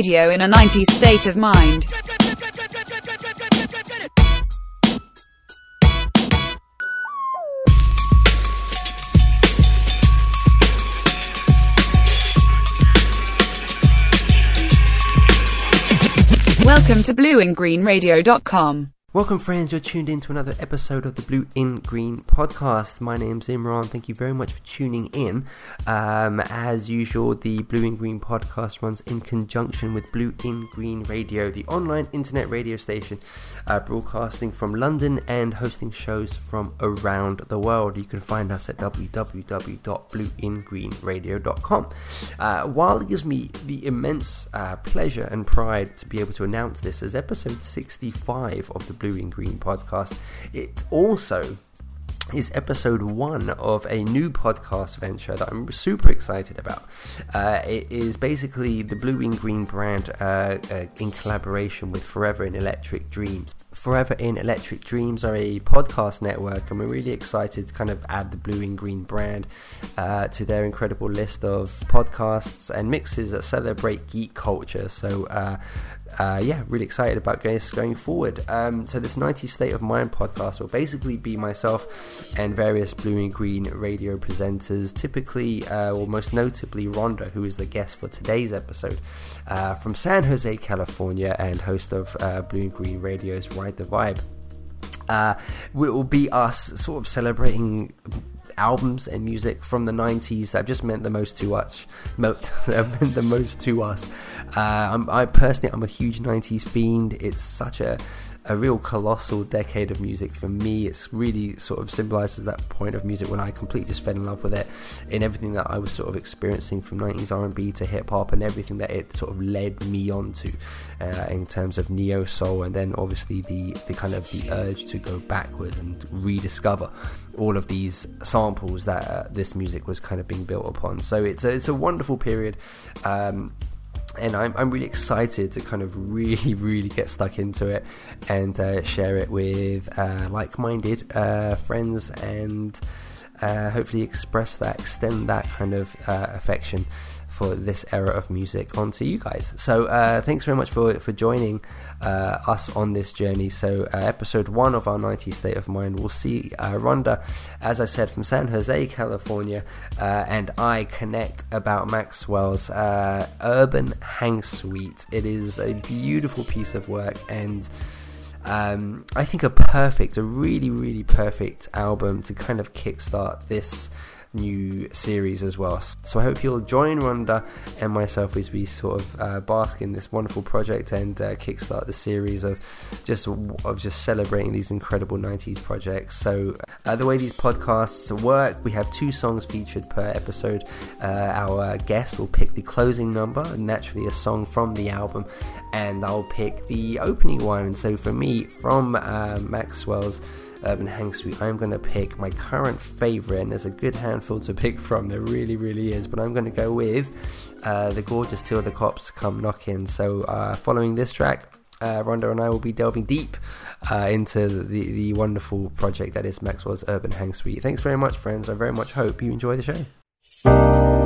Radio in a 90s state of mind. Welcome to blueandgreenradio.com. Welcome, friends. You're tuned in to another episode of the Blue in Green podcast. My name's Imran. Thank you very much for tuning in. Um, as usual, the Blue in Green podcast runs in conjunction with Blue in Green Radio, the online internet radio station uh, broadcasting from London and hosting shows from around the world. You can find us at www.blueingreenradio.com. Uh, while it gives me the immense uh, pleasure and pride to be able to announce this as episode 65 of the Blue and Green podcast. It also is episode one of a new podcast venture that I'm super excited about. Uh, it is basically the Blue and Green brand uh, uh, in collaboration with Forever in Electric Dreams. Forever in Electric Dreams are a podcast network, and we're really excited to kind of add the Blue and Green brand uh, to their incredible list of podcasts and mixes that celebrate geek culture. So, uh, yeah, really excited about this going forward. Um, so this 90 State of Mind podcast will basically be myself and various blue and green radio presenters, typically uh, or most notably Rhonda, who is the guest for today's episode uh, from San Jose, California, and host of uh, Blue and Green Radio's Ride the Vibe. Uh, it will be us sort of celebrating albums and music from the 90s that just meant the most to us. Meant the most to us. Uh, i personally i'm a huge 90s fiend. It's such a a real colossal decade of music for me. It's really sort of symbolizes that point of music when I completely just fell in love with it in everything that I was sort of experiencing from 90s R&B to hip hop and everything that it sort of led me on to uh, in terms of neo soul and then obviously the, the kind of the urge to go backward and rediscover all of these samples that uh, this music was kind of being built upon. So it's a, it's a wonderful period. Um, and I'm, I'm really excited to kind of really, really get stuck into it and uh, share it with uh, like minded uh, friends and uh, hopefully express that, extend that kind of uh, affection for this era of music onto you guys. So uh, thanks very much for for joining uh, us on this journey. So uh, episode one of our 90 state of mind, we'll see uh, Rhonda, as I said, from San Jose, California, uh, and I connect about Maxwell's Urban Hang Suite. It is a beautiful piece of work and. Um, I think a perfect, a really, really perfect album to kind of kickstart this new series as well. So I hope you'll join Rhonda and myself as we sort of uh, bask in this wonderful project and uh, kickstart the series of just of just celebrating these incredible 90s projects. So uh, the way these podcasts work, we have two songs featured per episode. Uh, our guest will pick the closing number, naturally a song from the album, and I'll pick the opening one. And so for me, from uh, Maxwell's Urban Hang Suite, I'm going to pick my current favourite, and there's a good handful to pick from. There really, really is, but I'm going to go with uh, the gorgeous Till the Cops Come Knocking. So, uh, following this track, uh, Rhonda and I will be delving deep uh, into the, the wonderful project that is Maxwell's Urban Hang Suite. Thanks very much, friends. I very much hope you enjoy the show.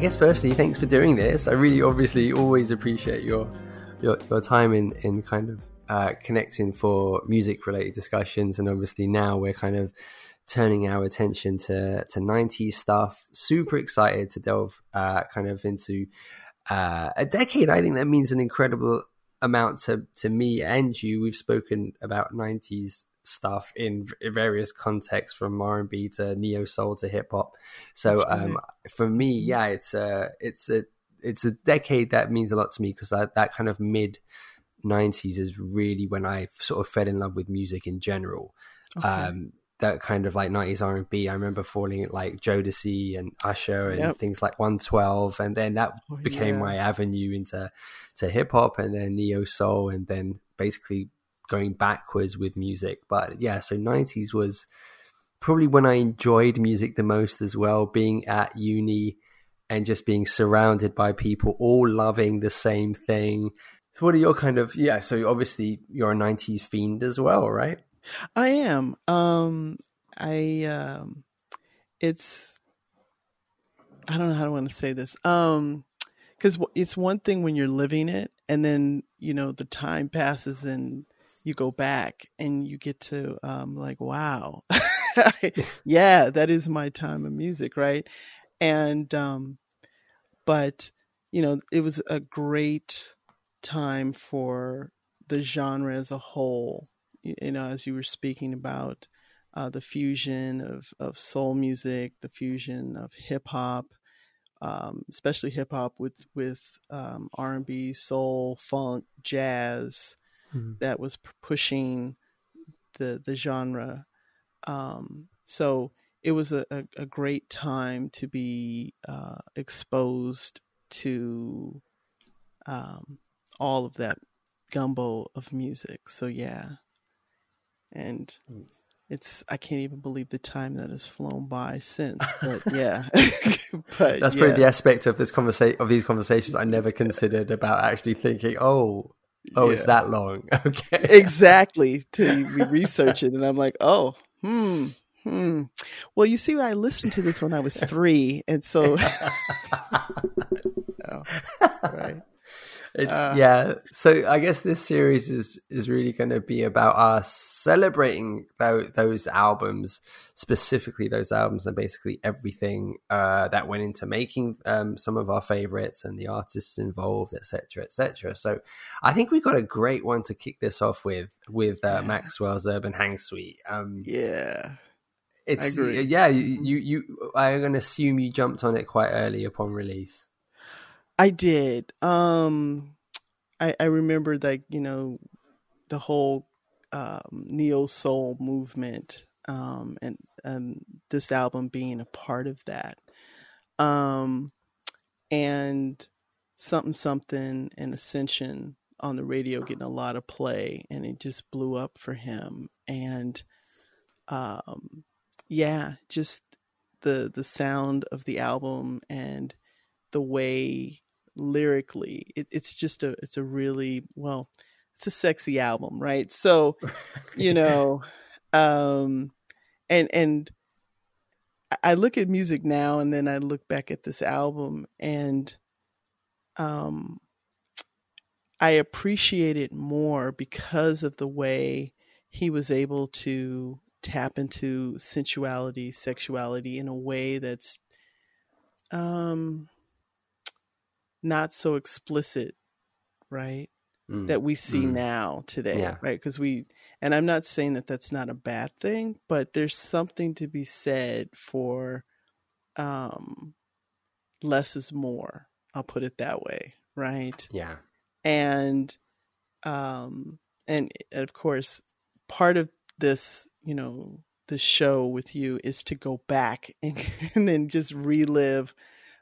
Guess firstly, thanks for doing this. I really, obviously, always appreciate your your, your time in in kind of uh, connecting for music related discussions, and obviously now we're kind of turning our attention to to 90s stuff. Super excited to delve uh, kind of into uh, a decade. I think that means an incredible amount to to me and you. We've spoken about 90s stuff in various contexts from R&B to neo soul to hip hop. So um, for me, yeah, it's a it's a it's a decade that means a lot to me because that, that kind of mid 90s is really when I sort of fell in love with music in general. Okay. Um, that kind of like 90s R&B. I remember falling at like Jodeci and Usher and yep. things like 112 and then that oh, became yeah. my avenue into to hip hop and then neo soul and then basically going backwards with music. But yeah, so 90s was probably when I enjoyed music the most as well, being at uni and just being surrounded by people all loving the same thing. So, what are your kind of, yeah, so obviously you're a 90s fiend as well, right? I am. Um, I, um, it's, I don't know how I want to say this. Um, because it's one thing when you're living it and then you know the time passes and you go back and you get to um like wow. Yeah that is my time of music right? And um but you know it was a great time for the genre as a whole you know as you were speaking about uh, the fusion of of soul music the fusion of hip hop um, especially hip hop with with um, R and B, soul, funk, jazz, mm-hmm. that was pushing the the genre. Um, so it was a, a, a, great time to be uh, exposed to um, all of that gumbo of music. So yeah, and mm. it's I can't even believe the time that has flown by since. But yeah, but that's yeah. probably the aspect of this conversation of these conversations I never considered about actually thinking, oh, Oh, yeah. it's that long. Okay. exactly. To research it, and I'm like, oh, hmm, hmm. Well, you see, I listened to this when I was three, and so, oh, right. It's uh, yeah. So I guess this series is is really going to be about us celebrating those, those albums, specifically those albums, and basically everything uh, that went into making um, some of our favorites and the artists involved, etc., etc. So I think we got a great one to kick this off with with uh, Maxwell's Urban Hang Suite. Um, yeah. It's yeah, you, you you I'm gonna assume you jumped on it quite early upon release. I did. Um, I, I remember that you know the whole um, neo soul movement, um, and and this album being a part of that. Um, and Sumthin' Sumthin' and Ascension on the radio getting a lot of play, and it just blew up for him. And um, yeah, just the the sound of the album and the way lyrically it, it's just a it's a really well it's a sexy album right? So you know um and and i look at music now and then i look back at this album and um i appreciate it more because of the way he was able to tap into sensuality sexuality in a way that's um not so explicit, right? Mm. That we see mm. now today, yeah. right? Because we, and I'm not saying that that's not a bad thing, but there's something to be said for um, less is more. I'll put it that way, right? Yeah. And, um, and of course, part of this, you know, the show with you is to go back and, and then just relive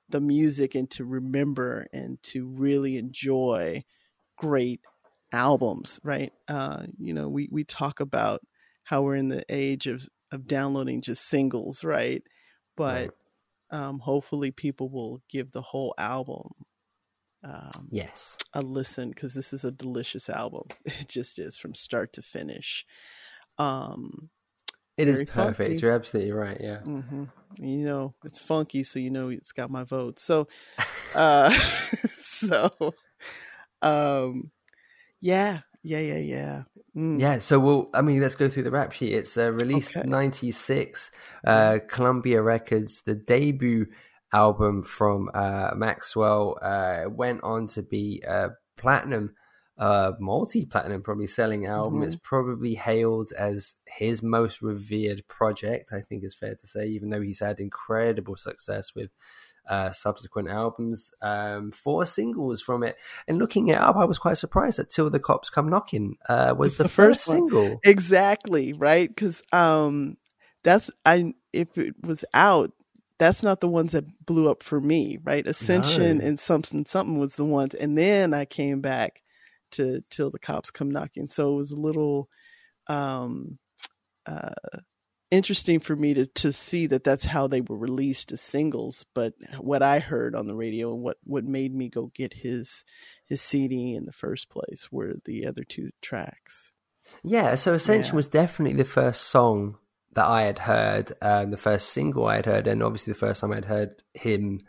the music and to remember and to really enjoy great albums, right? Uh, you know, we, we talk about how we're in the age of, of downloading just singles, right? But. Um, hopefully people will give the whole album um, yes a listen because this is a delicious album. It just is from start to finish. Um, it is perfect. You're absolutely right. Yeah. Mm-hmm. You know, it's funky, so you know it's got my vote. So, uh, so, um, yeah, yeah, yeah, yeah. Mm. Yeah, so we'll. I mean, let's go through the rap sheet. It's uh, released Okay. '96, uh, Columbia Records, the debut album from uh, Maxwell. Uh, went on to be a platinum, uh, multi-platinum, probably selling album. Mhm. It's probably hailed as his most revered project. I think it's fair to say, even though he's had incredible success with uh, subsequent albums. Um, four singles from it, and looking it up, I was quite surprised that "Till the Cops Come Knocking" uh, was the, the first, first single. Exactly, right? Because um, that's I. If it was out, that's not the ones that blew up for me, right? Ascension No. and Sumthin' Sumthin' was the ones, and then I came back to till the cops come knocking. So it was a little um, uh, interesting for me to to see that that's how they were released as singles. But what I heard on the radio and what what made me go get his his CD in the first place were the other two tracks. Yeah, so Ascension Yeah. was definitely the first song that I had heard, um, the first single I had heard, and obviously the first time I'd heard him,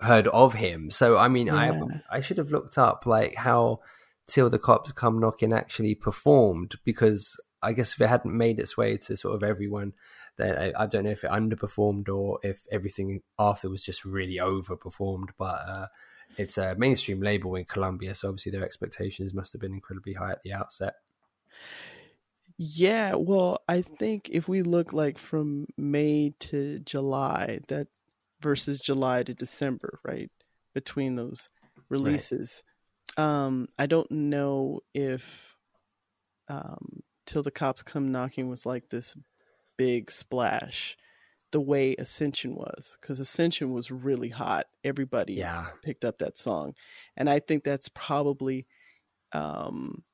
heard of him. So I mean, Yeah. I I should have looked up like how "Till the Cops Come Knocking" actually performed because I guess if it hadn't made its way to sort of everyone, then I, I don't know if it underperformed or if everything after was just really overperformed. But uh, it's a mainstream label in Columbia, so obviously their expectations must have been incredibly high at the outset. Yeah, well, I think if we look like from May to July, that versus July to December, right? Between those releases. Um, I don't know if um Till the Cops Come Knocking was like this big splash the way Ascension was, because Ascension was really hot. Everybody Yeah. picked up that song. And I think that's probably um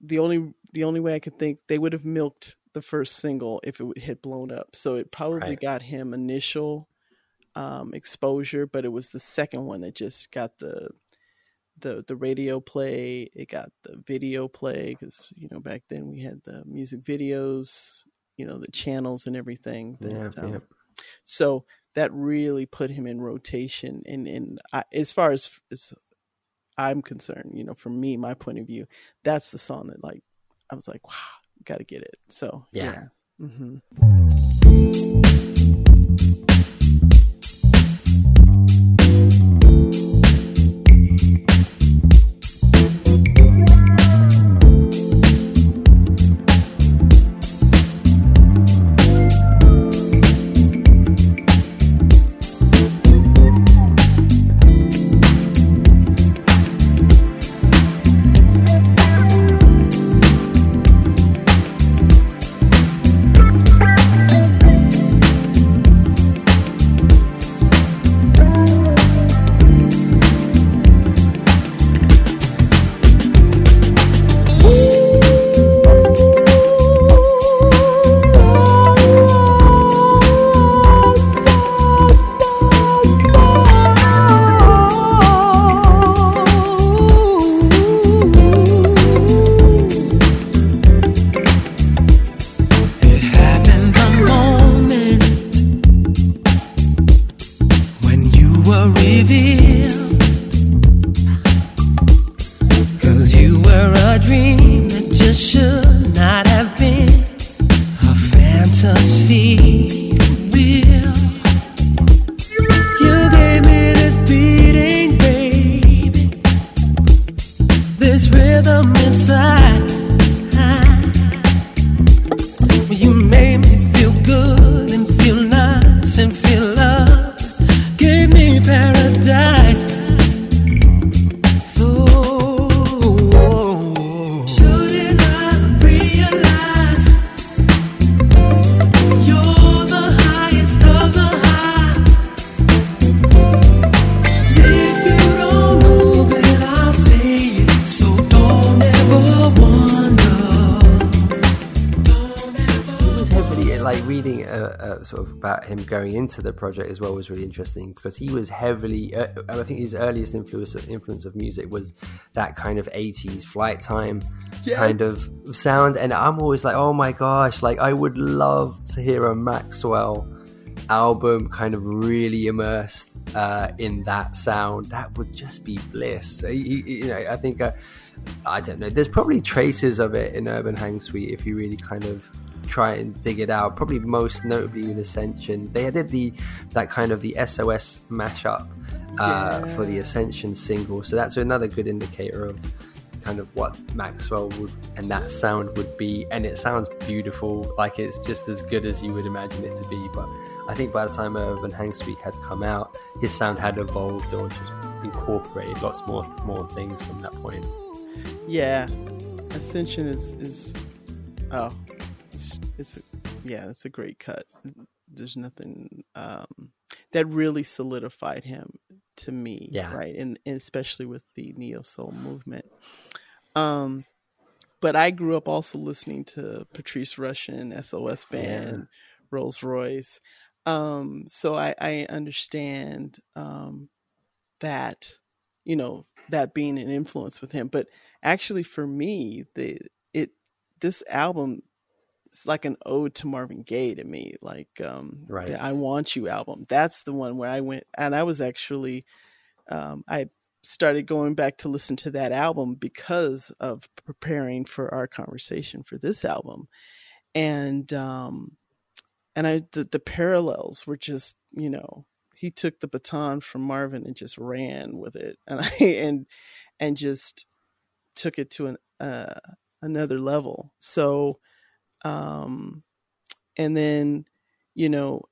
the only the only way I could think they would have milked the first single if it had blown up. So it probably Right. got him initial um, exposure, but it was the second one that just got the the the radio play. It got the video play because you know back then we had the music videos, you know the channels and everything. that, Yeah, um, yeah. So that really put him in rotation. And and I, as far as, as I'm concerned, you know, from me, my point of view, that's the song that like I was like, wow, got to get it. So Yeah. yeah. hmm uh, sort of about him going into the project as well was really interesting because he was heavily. Uh, I think his earliest influence influence of music was that kind of '80s Flyte Tyme kind of sound, and I'm always like, oh my gosh, like I would love to hear a Maxwell album kind of really immersed uh, in that sound, that would just be bliss. You, you know, I think uh, I don't know. There's probably traces of it in Urban Hang Suite if you really kind of try and dig it out. Probably most notably with Ascension. They did the that kind of the SOS mashup uh, Yeah. for the Ascension single, so that's another good indicator of kind of what Maxwell would and that sound would be. And it sounds beautiful, like it's just as good as you would imagine it to be. But I think by the time Urban Hang Suite had come out, his sound had evolved or just incorporated lots more more things from that point. Yeah, Ascension is is oh, it's it's a, yeah, it's a great cut. There's nothing um, that really solidified him to me, Yeah. right, and, and especially with the neo soul movement. Um, but I grew up also listening to Patrice Rushen, SOS Band, Rose Royce. Um, so I, I understand um, that, you know, that being an influence with him. But actually, for me, the it this album is like an ode to Marvin Gaye to me. Like, um, Right. the I Want You album. That's the one where I went, and I was actually, um, I started going back to listen to that album because of preparing for our conversation for this album and um and i the, the parallels were just you know he took the baton from marvin and just ran with it and i and and just took it to an uh another level so um and then you know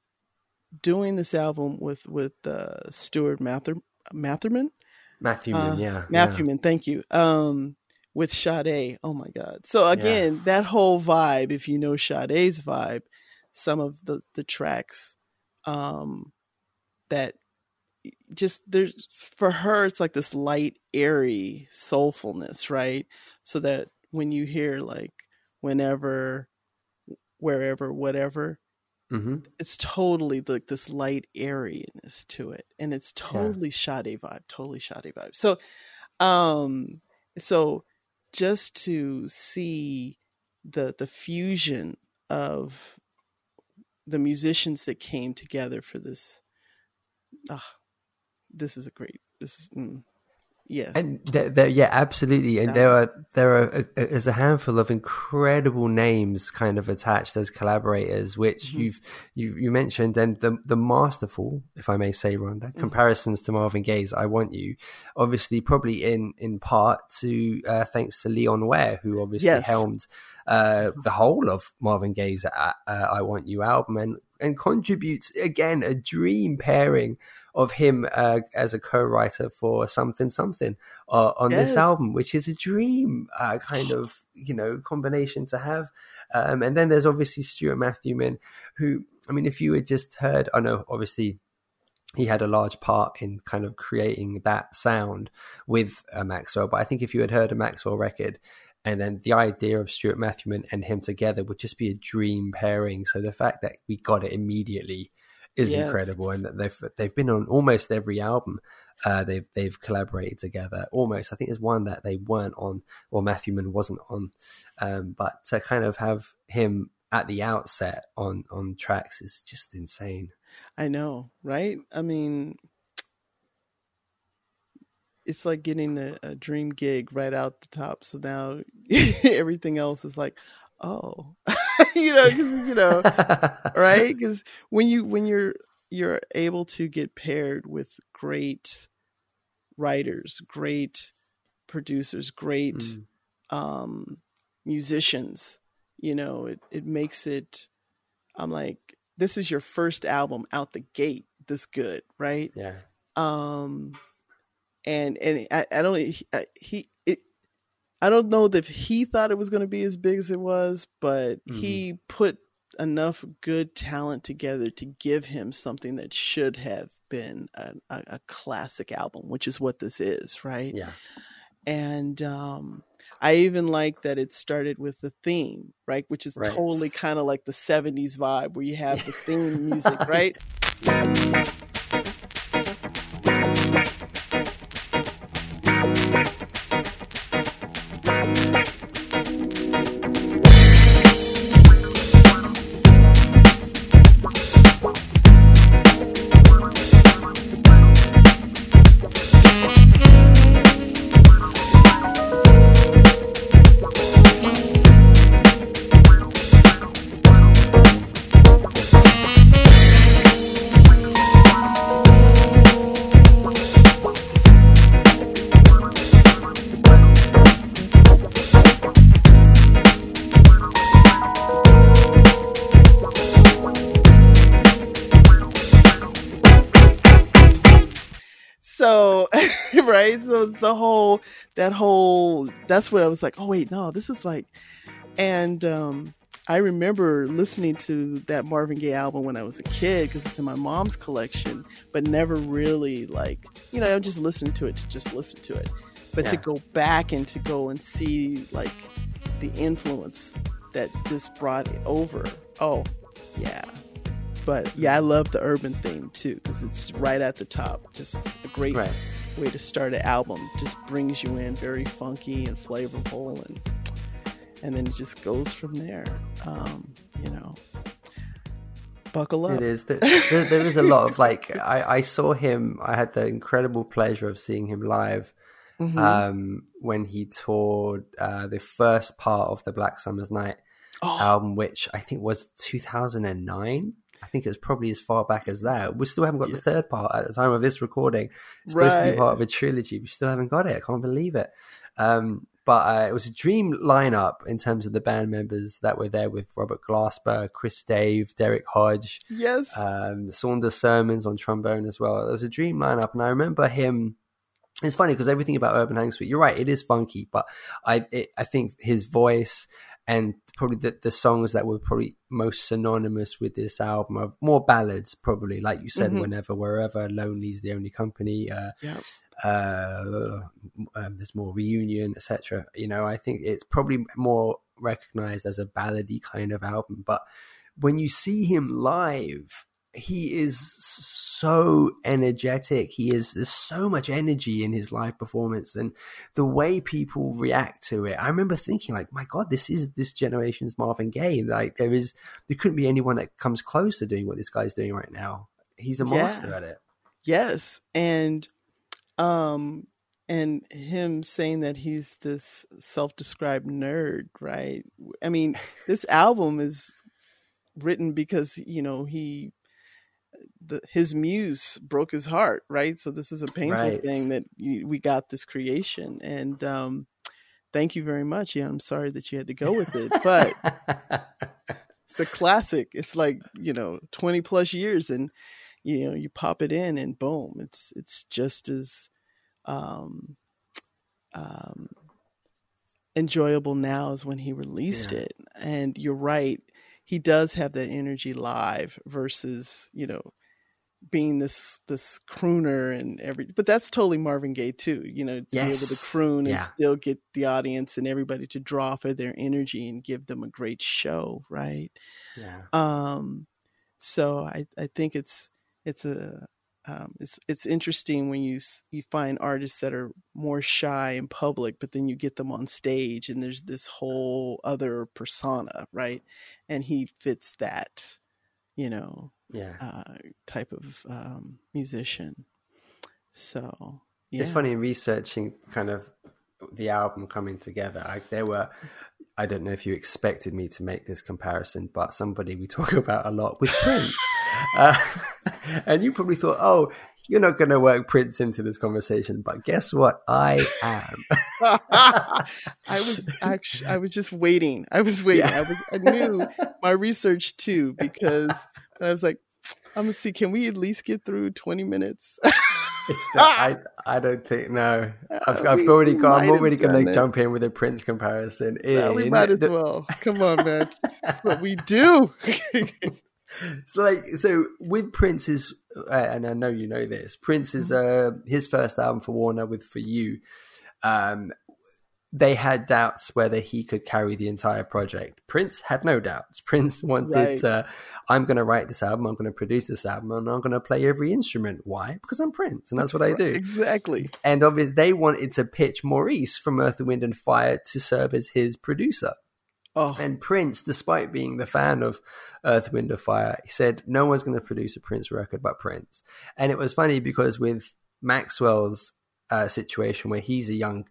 doing this album with with uh stuart mather matherman Matthew uh, yeah. Matthewman, thank you. Um, with Sade, oh my God! So again, that whole vibe. If you know Sade's vibe, some of the the tracks, um, that just there's for her, it's like this light, airy soulfulness, right? So that when you hear like whenever, wherever, whatever, Yeah. hmm it's totally like this light airiness to it and it's totally Sade vibe totally Sade vibe. So um so just to see the the fusion of the musicians that came together for this ah, this is a great this is mm, yeah And there, there, yeah, absolutely. And there are there are a, a, there's a handful of incredible names kind of attached as collaborators, which Mhm. you've you you mentioned, and the the masterful, if I may say, Rhonda, comparisons to Marvin Gaye's "I Want You," obviously probably in in part to uh, thanks to Leon Ware, who obviously Yes. helmed uh, the whole of Marvin Gaye's uh, uh, "I Want You" album, and and contributes again a dream pairing of him uh, as a co-writer for Sumthin' Sumthin' uh, on this album which is a dream uh, kind of you know combination to have um, and then there's obviously stuart matthewman who i mean if you had just heard i know obviously he had a large part in kind of creating that sound with uh, maxwell but i think if you had heard a maxwell record and then the idea of Stuart Matthewman and him together would just be a dream pairing. So the fact that we got it immediately is incredible, and they've they've been on almost every album. Uh, they've they've collaborated together. Almost, I think there's one that they weren't on, or Matthew Matthewman wasn't on. Um, but to kind of have him at the outset on on tracks is just insane. I know, right? I mean, it's like getting a, a dream gig right out the top. So now everything else is like, oh, you know, you know, right? Because when you when you're you're able to get paired with great writers, great producers, great Mm. um, musicians, you know, it it makes it. I'm like, this is your first album out the gate, this good, right? Yeah. um and and i, I don't he, I- he it i don't know that he thought it was going to be as big as it was but he put enough good talent together to give him something that should have been a, a, a classic album which is what this is right Yeah. and um I even like that it started with the theme, right? Which is Right. totally kind of like the 70s vibe where you have the theme music, right? Whole that whole that's what I was like, oh wait, no, this is like and um I remember listening to that Marvin Gaye album when I was a kid because it's in my mom's collection, but never really like, you know, I just listened to it to just listen to it. But to go back and to go and see like the influence that this brought over. Oh, yeah. But yeah, I love the urban theme too because it's right at the top. Just a great Right. way to start an album. Just brings you in very funky and flavorful and and then it just goes from there. Um, you know, buckle up. It is. There, there, there is a lot of like. I, I saw him. I had the incredible pleasure of seeing him live Mhm. um, when he toured uh, the first part of the Black Summer's Night oh, album, which I think was 2009. I think it was probably as far back as that. We still haven't got Yeah. the third part at the time of this recording. It's supposed to be part of a trilogy. We still haven't got it. I can't believe it. Um, but uh, it was a dream lineup in terms of the band members that were there with Robert Glasper, Chris Dave, Derrick Hodge, yes. um, Saunders Sermons on trombone as well. It was a dream lineup, and I remember him. It's funny because everything about Urban Hang Suite, you're right, it is funky, but I it, I think his voice and probably the, the songs that were probably most synonymous with this album are more ballads, probably like you said, Mhm. whenever, wherever, Lonely's the only company. Uh, yeah. uh, um, there's more reunion, etc. You know, I think it's probably more recognized as a ballady kind of album. But when you see him live, he is so energetic. He is there's so much energy in his live performance, and the way people react to it. I remember thinking, like, my God, this is this generation's Marvin Gaye. Like, there is there couldn't be anyone that comes close to doing what this guy's doing right now. He's a Yeah. at it. Yes, and um and him saying that he's this self-described nerd, right? I mean, this album is written because, you know, he the his muse broke his heart, right? So this is a painful Right. thing that you, we got this creation and um thank you very much. Yeah, I'm sorry that you had to go with it, but it's a classic. It's like, you know, 20 plus years and you know, you pop it in and boom, it's it's just as um um enjoyable now as when he released Yeah. it. And you're right, he does have that energy live versus, you know, being this this crooner and every but that's totally Marvin Gaye too, you know, to be able to Yes. croon and Yeah. still get the audience and everybody to draw for their energy and give them a great show, right? yeah. Um, so I, I think it's it's a um, it's it's interesting when you you find artists that are more shy in public, but then you get them on stage and there's this whole other persona, right? And he fits that, you know, Yeah. uh, type of um, musician. So yeah. It's funny in researching kind of the album coming together. I, there were, I don't know if you expected me to make this comparison, but somebody we talk about a lot with Prince, uh, and you probably thought, oh, you're not going to work Prince into this conversation, but guess what? I am. I was actually I was just waiting. I was waiting. I was I knew my research too because I was like, I'm gonna see. Can we at least get through 20 minutes? It's the, I, I don't think no. I've, Uh, I've we- already we gone. I'm already going to jump in with a Prince comparison. Yeah, we In might as the- well. Come on, man. That's what we do. It's like so with Prince's, uh, and I know you know this. Prince's uh, his first album for Warner with For You. Um, they had doubts whether he could carry the entire project. Prince had no doubts. Prince wanted, Right. uh, I'm going to write this album, I'm going to produce this album, and I'm going to play every instrument. Why? Because I'm Prince, and that's what I do. exactly. And obviously, they wanted to pitch Maurice from Earth, Wind, and Fire to serve as his producer. Oh, And Prince, despite being the fan of Earth, Wind, and Fire, he said no one's going to produce a Prince record but Prince. And it was funny because with Maxwell's uh, situation where he's a young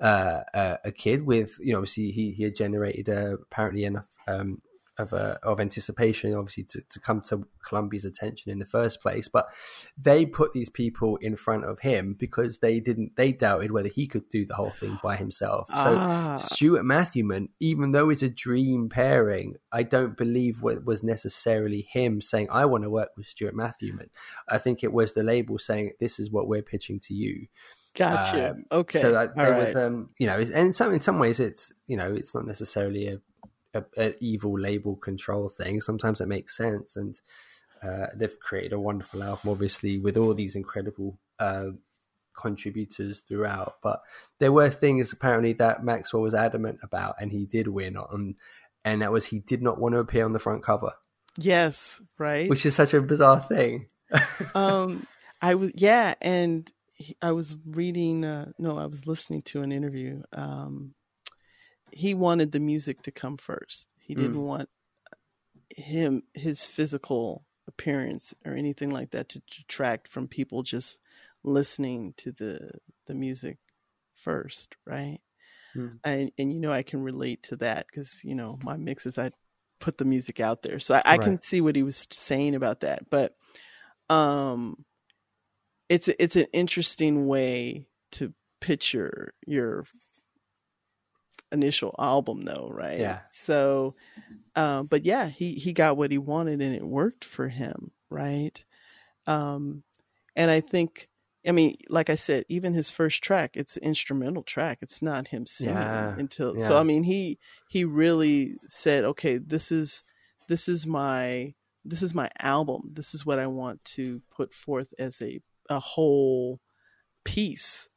uh, uh, a kid with you know obviously he he had generated uh, apparently enough um, of uh, of anticipation obviously to, to come to Columbia's attention in the first place. But they put these people in front of him because they didn't they doubted whether he could do the whole thing by himself. So Ah. Stuart Matthewman even though it's a dream pairing I don't believe what was necessarily him saying I want to work with Stuart Matthewman I think it was the label saying this is what we're pitching to you Gotcha. Um, okay. So that, there was, um, you know, and in some in some ways, it's you know, it's not necessarily a, a, a evil label control thing. Sometimes it makes sense, and uh, they've created a wonderful album, obviously, with all these incredible uh, contributors throughout. But there were things apparently that Maxwell was adamant about, and he did win on, and that was he did not want to appear on the front cover, yes. Right. which is such a bizarre thing. um i was yeah and he- i was reading uh no i was listening to an interview um he wanted the music to come first. He didn't Mm. want him his physical appearance or anything like that to detract from people just listening to the the music first right? Mm. and and you know i can relate to that because you know my mixes i put the music out there. So I, I can see what he was saying about that. But um it's a, it's an interesting way to picture your initial album though right? Yeah. so uh, but yeah he he got what he wanted and it worked for him right? Um and i think i mean like i said even his first track it's an instrumental track. It's not him singing Yeah, until so i mean he he really said okay this is this is my this is my album. This is what i want to put forth as a a whole piece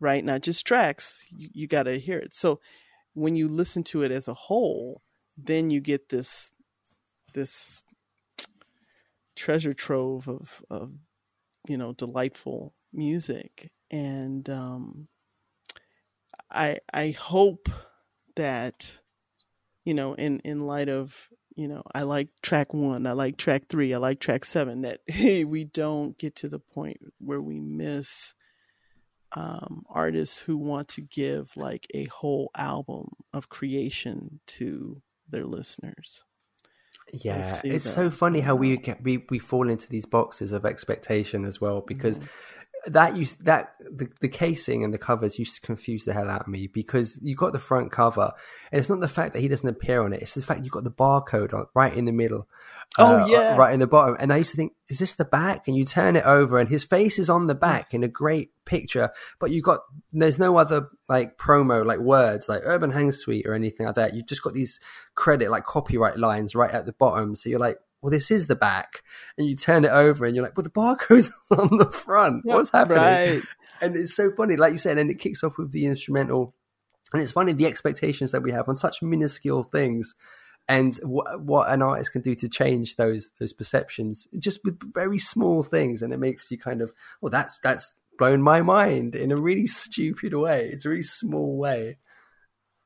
right? Not just tracks you, you got to hear it. So when you listen to it as a whole then you get this this treasure trove of of you know delightful music. And um i i hope that you know in in light of you know i like track 1 i like track 3 i like track 7 that hey, we don't get to the point where we miss um artists who want to give like a whole album of creation to their listeners Yeah, it's that. so funny how we get we, we fall into these boxes of expectation as well because Mm-hmm. That used that the, the casing and the covers used to confuse the hell out of me because you got the front cover and it's not the fact that he doesn't appear on it it's the fact you've got the barcode on right in the middle. Oh, uh, yeah. right in the bottom. And I used to think is this the back? And you turn it over and his face is on the back in a great picture but you got there's no other like promo like words like urban hang suite or anything like that. You've just got these credit like copyright lines right at the bottom. So you're like well this is the back. And you turn it over and you're like well the barcode's on the front. What's happening? right. And it's so funny like you said and it kicks off with the instrumental. And it's funny the expectations that we have on such minuscule things and what, what an artist can do to change those those perceptions just with very small things. And it makes you kind of well that's that's blown my mind in a really stupid way. It's a really small way.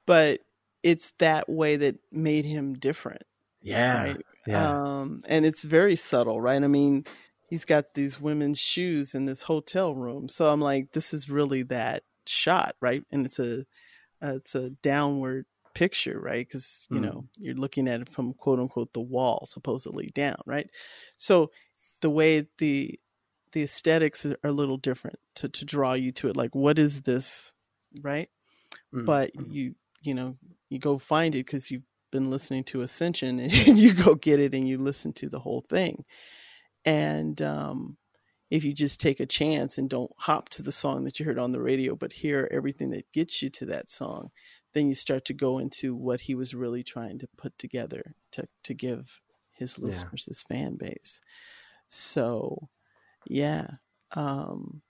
But it's that way that made him different yeah right yeah. um and it's very subtle right? I mean he's got these women's shoes in this hotel room so i'm like this is really that shot right? And it's a uh, it's a downward picture right? Because you Mm. know you're looking at it from quote unquote the wall supposedly down right? So the way the the aesthetics are a little different to to draw you to it like what is this right? Mm. but you you know you go find it because you've been listening to ascension and you go get it and you listen to the whole thing. And um if you just take a chance and don't hop to the song that you heard on the radio but hear everything that gets you to that song then you start to go into what he was really trying to put together to to give his Yeah. listeners his fan base. So yeah um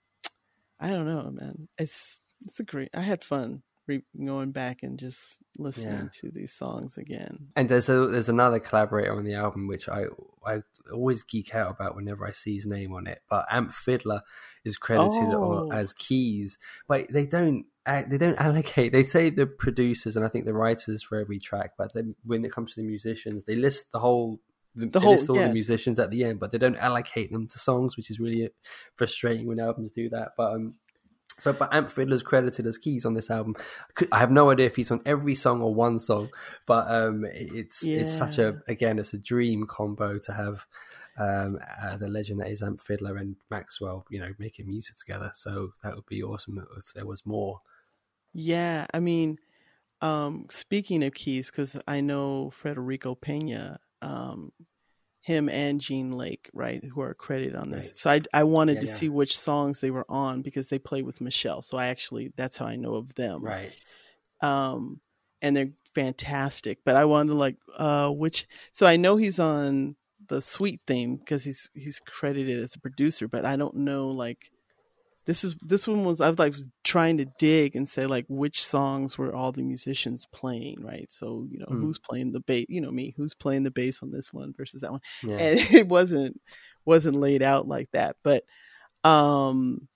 i don't know man. It's it's a great i had fun re- going back and just listening to these songs again and there's a there's another collaborator on the album which I I always geek out about whenever I see his name on it. But Amp Fiddler is credited Oh. on- as keys, but they don't they don't allocate. They say the producers and I think the writers for every track, but then when it comes to the musicians, they list the whole. The, The whole- list all the musicians at the end, but they don't allocate them to songs, which is really frustrating when albums do that. But um, so, but Amp Fiddler's credited as keys on this album. I have no idea if he's on every song or one song, but um, it's it's such a again, it's a dream combo to have um, uh, the legend that is Amp Fiddler and Maxwell, you know, making music together. So that would be awesome if there was more. Yeah, I mean, um, speaking of keys, because I know Federico Pena, um, him and Gene Lake, right, who are credited on this. Right. So I I wanted Yeah, to yeah. see which songs they were on because they play with Meshell. So I actually that's how I know of them. Right. Um, and they're fantastic. But I wanted to like uh which. So I know he's on the Suite Theme because he's he's credited as a producer, but I don't know like. This is this one was I was like trying to dig and say like which songs were all the musicians playing right so you know Mm. who's playing the bass you know me who's playing the bass on this one versus that one Yeah. and it wasn't wasn't laid out like that but um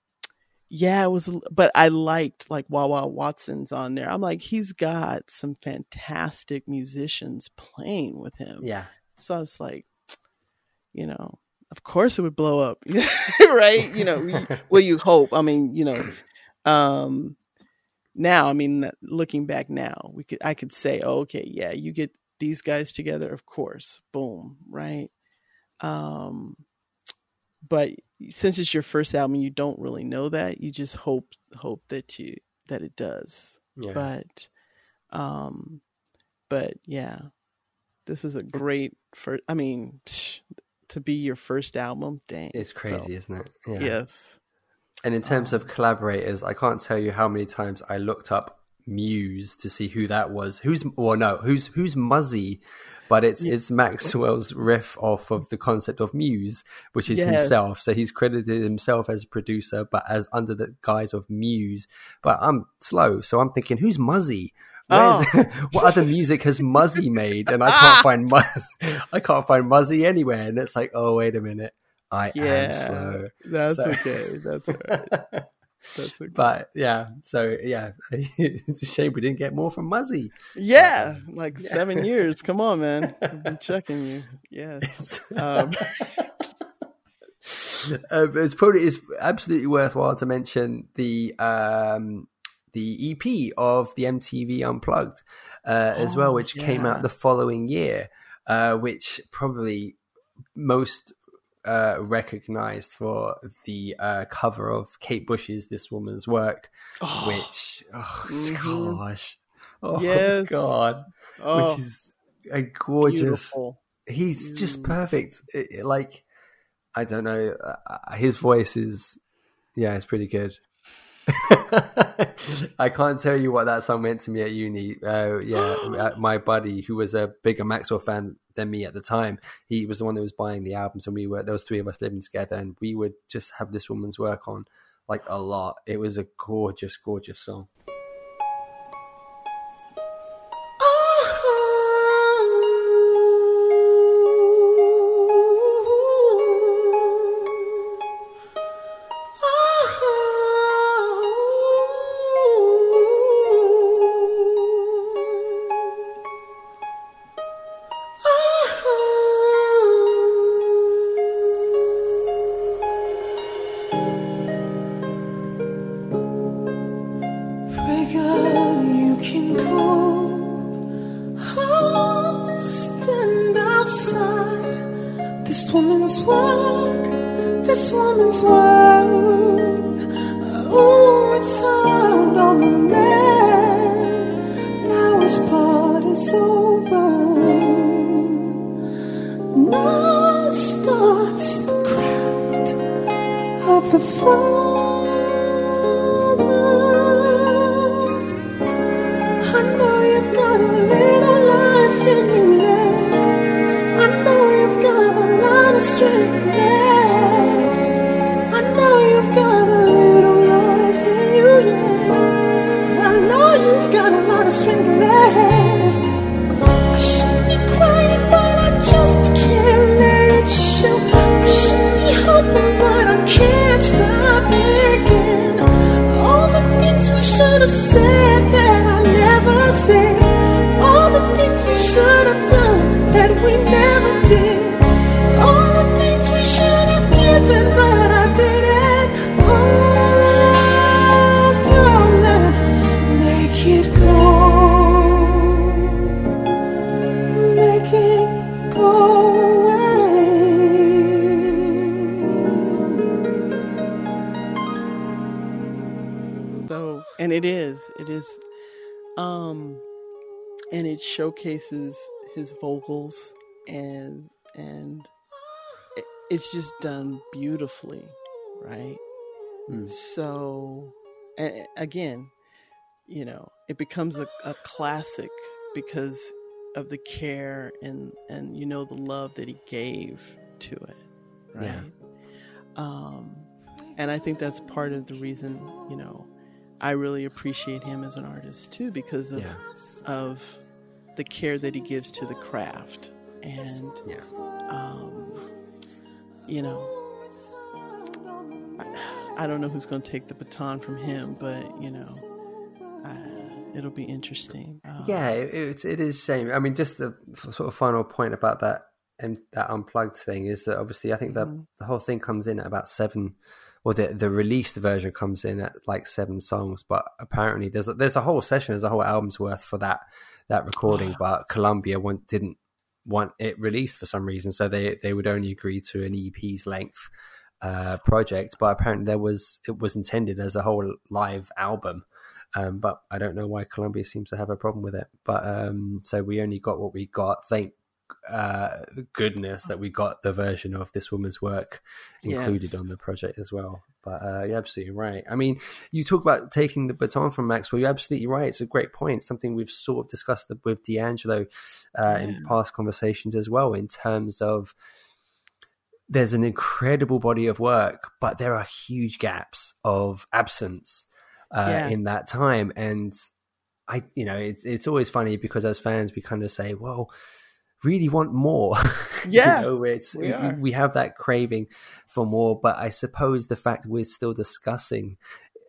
yeah it was but i liked like Wah Wah Watson's on there i'm like he's got some fantastic musicians playing with him yeah. so i was like you know of course it would blow up. Right? You know well you hope. I mean you know um now i mean looking back now we could i could say oh, okay yeah you get these guys together of course. Boom right? Um but since it's your first album you don't really know that. You just hope hope that you that it does. Yeah. but um but yeah this is a great first i mean to be your first album dang it's So, crazy, isn't it? Yeah. yes And in terms of um, collaborators, I can't tell you how many times I looked up Muse to see who that was. Who's well, no, who's who's Muzzy, but it's it's Maxwell's riff off of the concept of Muse, which is Yes. himself. So he's credited himself as a producer, but as under the guise of Muse. But I'm slow, so I'm thinking, who's Muzzy? Where's, what other music has Muzzy made? And I can't find Muzz. I can't find Muzzy anywhere. And it's like, oh wait a minute, I yeah am slow. that's So- okay that's all right that's okay But yeah, so yeah, it's a shame we didn't get more from Muzzy. yeah like seven years come on man i've been checking you yes um but it's probably it's absolutely worthwhile to mention the um, the EP of the MTV Unplugged uh, as well, Oh, which came out the following year, uh, which probably most uh, recognized for the uh, cover of Kate Bush's "This Woman's Work," oh, which oh Mhm. gosh, oh Yes. god, oh, which is a gorgeous beautiful he's just Mm. perfect. It- it- like I don't know, uh, his voice is yeah, it's pretty good. I can't tell you what that song meant to me at uni. Uh, yeah, my buddy who was a bigger Maxwell fan than me at the time, he was the one that was buying the albums, and we were those three of us living together, and we would just have this woman's work on like a lot. It was a gorgeous, gorgeous song. Have said it is, it um, and it showcases his vocals and and it's just done beautifully, right? Mm. So, and again, you know, it becomes a, a classic because of the care and and you know the love that he gave to it, right? Yeah. Um, and I think that's part of the reason, you know, I really appreciate him as an artist too because of Yeah. of the care that he gives to the craft and Yeah. um, you know, I, I don't know who's going to take the baton from him, but you know, uh, it'll be interesting. Um, Yeah, it, it's it is shame. I mean, just the sort of final point about that and that unplugged thing is that obviously I think that Mhm. the whole thing comes in at about seven, or the the released version comes in at like seven songs. But apparently there's a, there's a whole session, there's a whole album's worth for that that recording. But Columbia want, didn't want it released for some reason, so they they would only agree to an EP's length uh, project. But apparently there was it was intended as a whole live album. Um, but I don't know why Columbia seems to have a problem with it. But um, so we only got what we got. Thank uh, goodness that we got the version of this woman's work included Yes. on the project as well. But uh, you're absolutely right. I mean, you talk about taking the baton from Maxwell. You're absolutely right. It's a great point. Something we've sort of discussed with D'Angelo uh, in past conversations as well, in terms of there's an incredible body of work, but there are huge gaps of absence uh, Yeah. in that time. And I, you know, it's it's always funny because as fans, we kind of say, well, really want more. Yeah, you know, it's we we, have that craving for more. But I suppose the fact we're still discussing.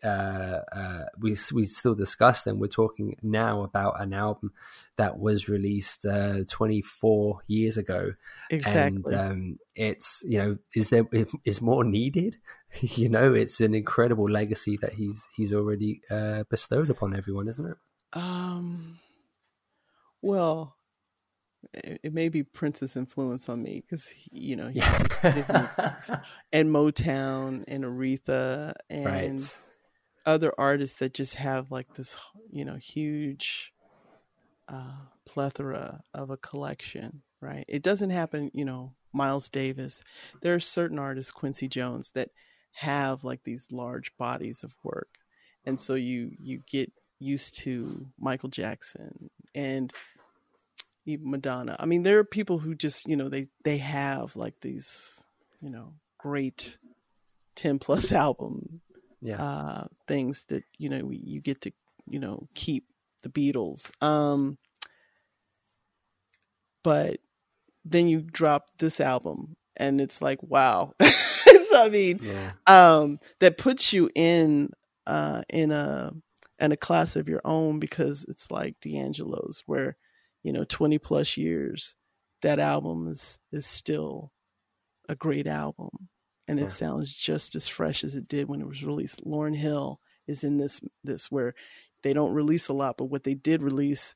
Uh, uh, we we still discuss them. We're talking now about an album that was released uh, 24 years ago, exactly. and um, it's you know is there is more needed you know it's an incredible legacy that he's he's already uh, bestowed upon everyone isn't it Um, well, it, it may be Prince's influence on me because you know, yeah and Motown and Aretha and right other artists that just have like this, you know, huge uh, plethora of a collection. Right? It doesn't happen, you know. Miles Davis. There are certain artists, Quincy Jones, that have like these large bodies of work, and so you you get used to Michael Jackson and Madonna. I mean, there are people who just you know they they have like these you know great ten plus album yeah uh, things that you know we, you get to you know keep the Beatles. Um, but then you drop this album, and it's like wow. so, I mean, yeah um, that puts you in uh, in a in a class of your own because it's like D'Angelo's, where you know twenty plus years, that album is is still a great album, and it Yeah. sounds just as fresh as it did when it was released. Lauryn Hill is in this this where they don't release a lot, but what they did release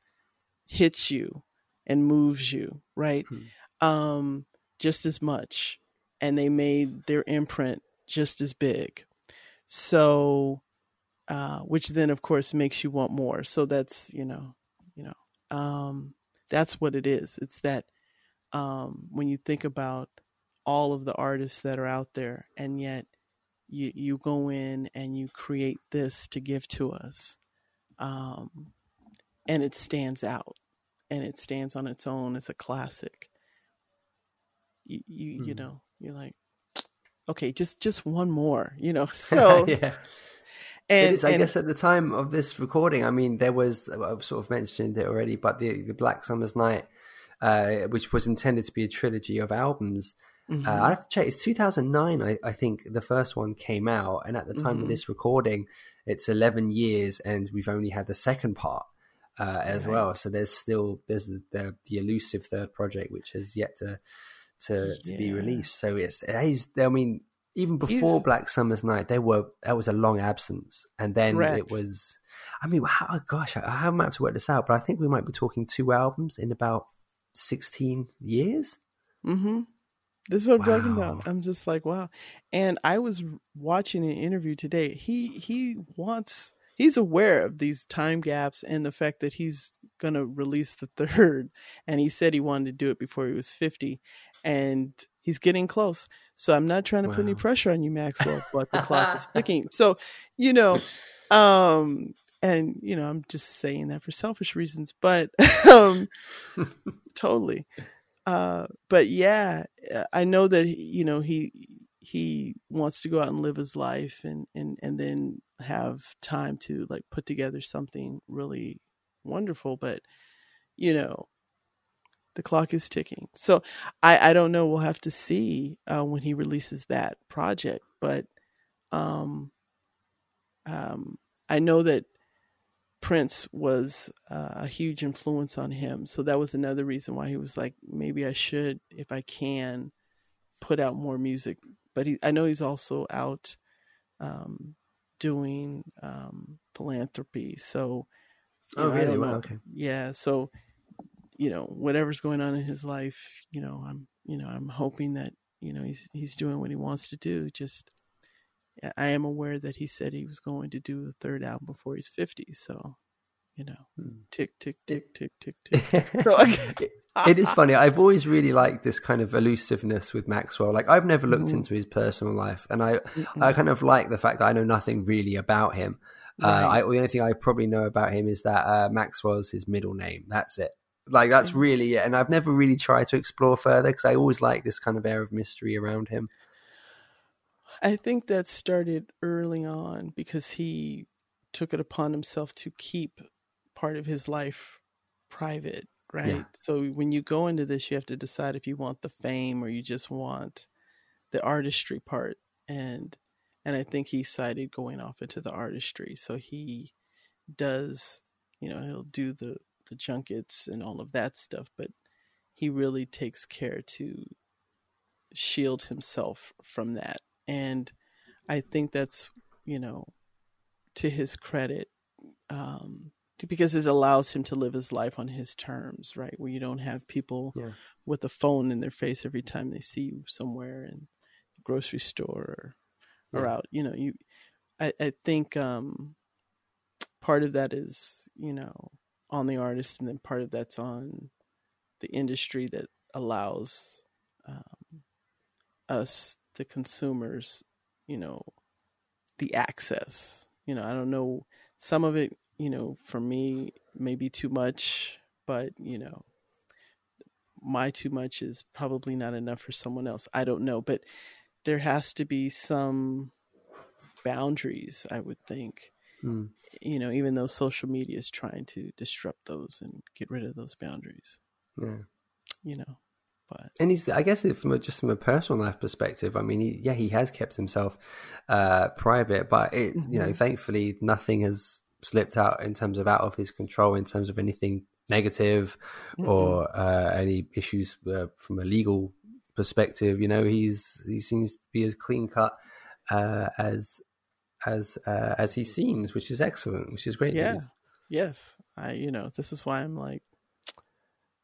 hits you and moves you, right? Hmm. Um, just as much, and they made their imprint just as big. So, uh, which then of course makes you want more. So that's you know, you know, um, that's what it is. It's that um, when you think about all of the artists that are out there, and yet you you go in and you create this to give to us, um, and it stands out, and it stands on its own as a classic. You you, you Mhm. know you're like, okay, just just one more, you know. So yeah and, it is i and- guess at the time of this recording i mean there was i've sort of mentioned it already but the, the black summer's night uh, which was intended to be a trilogy of albums Mhm. Uh, I have to check. It's 2009, I, I think the first one came out, and at the time of Mhm. this recording, it's 11 years, and we've only had the second part uh, as Right. well. So there's still there's the, the the elusive third project which has yet to to, to be released. So it's it is. I mean, even before He's- Black Summer's Night, there were that was a long absence, and then it was. I mean, how, gosh, I, I haven't had to work this out, but I think we might be talking two albums in about 16 years. Mm-hmm. This is what I'm talking about. I'm just like, wow. And I was watching an interview today. He he wants he's aware of these time gaps and the fact that he's gonna release the third. And he said he wanted to do it before he was fifty. And he's getting close. So I'm not trying to put any pressure on you, Maxwell, but the clock is ticking. So, you know, um, and you know, I'm just saying that for selfish reasons, but um, totally. Uh, but yeah, uh, I know that you know he he wants to go out and live his life, and and and then have time to like put together something really wonderful. But you know, the clock is ticking. So I I don't know. We'll have to see uh, when he releases that project, but um, um, I know that Prince was uh, a huge influence on him. So that was another reason why he was like, maybe I should, if I can, put out more music. But he, I know he's also out um, doing um, philanthropy. So, Oh, know, really? know. okay. Yeah. So, you know, whatever's going on in his life, you know, I'm, you know, I'm hoping that, you know, he's he's doing what he wants to do. Just I- am aware that he said he was going to do a third album before he's 50. So, you know, Hmm. tick, tick, tick, tick, tick, tick. So, okay. it is funny. I've always really liked this kind of elusiveness with Maxwell. Like I've never looked Mhm. into his personal life, and I Mm-mm. I kind of like the fact that I know nothing really about him. Uh, Right. I, the only thing I probably know about him is that uh, Maxwell's his middle name. That's it. Like that's really it. And I've never really tried to explore further because I always like this kind of air of mystery around him. I think that started early on because he took it upon himself to keep part of his life private, right? Yeah. So when you go into this, you have to decide if you want the fame or you just want the artistry part. And and I think he sided going off into the artistry. So he does, you know, he'll do the the junkets and all of that stuff, but he really takes care to shield himself from that. And I think that's, you know, to his credit, um, because it allows him to live his life on his terms, right? Where you don't have people Yeah. with a phone in their face every time they see you somewhere in the grocery store or, or out. You know, you, I, I think um, part of that is, you know, on the artist, and then part of that's on the industry that allows um, us, the consumers, you know, the access. You know, I don't know. Some of it, you know, for me, may be too much, but you know, my too much is probably not enough for someone else. I don't know, but there has to be some boundaries, I would think. Hmm. You know, even though social media is trying to disrupt those and get rid of those boundaries. Yeah. You know, but and he's i guess from a, just from a personal life perspective i mean he, yeah he has kept himself uh private but it you know Mhm. thankfully nothing has slipped out in terms of out of his control in terms of anything negative or uh any issues uh, from a legal perspective you know he's he seems to be as clean cut uh as as uh, as he seems which is excellent which is great Yeah. news. yes, I you know this is why I'm like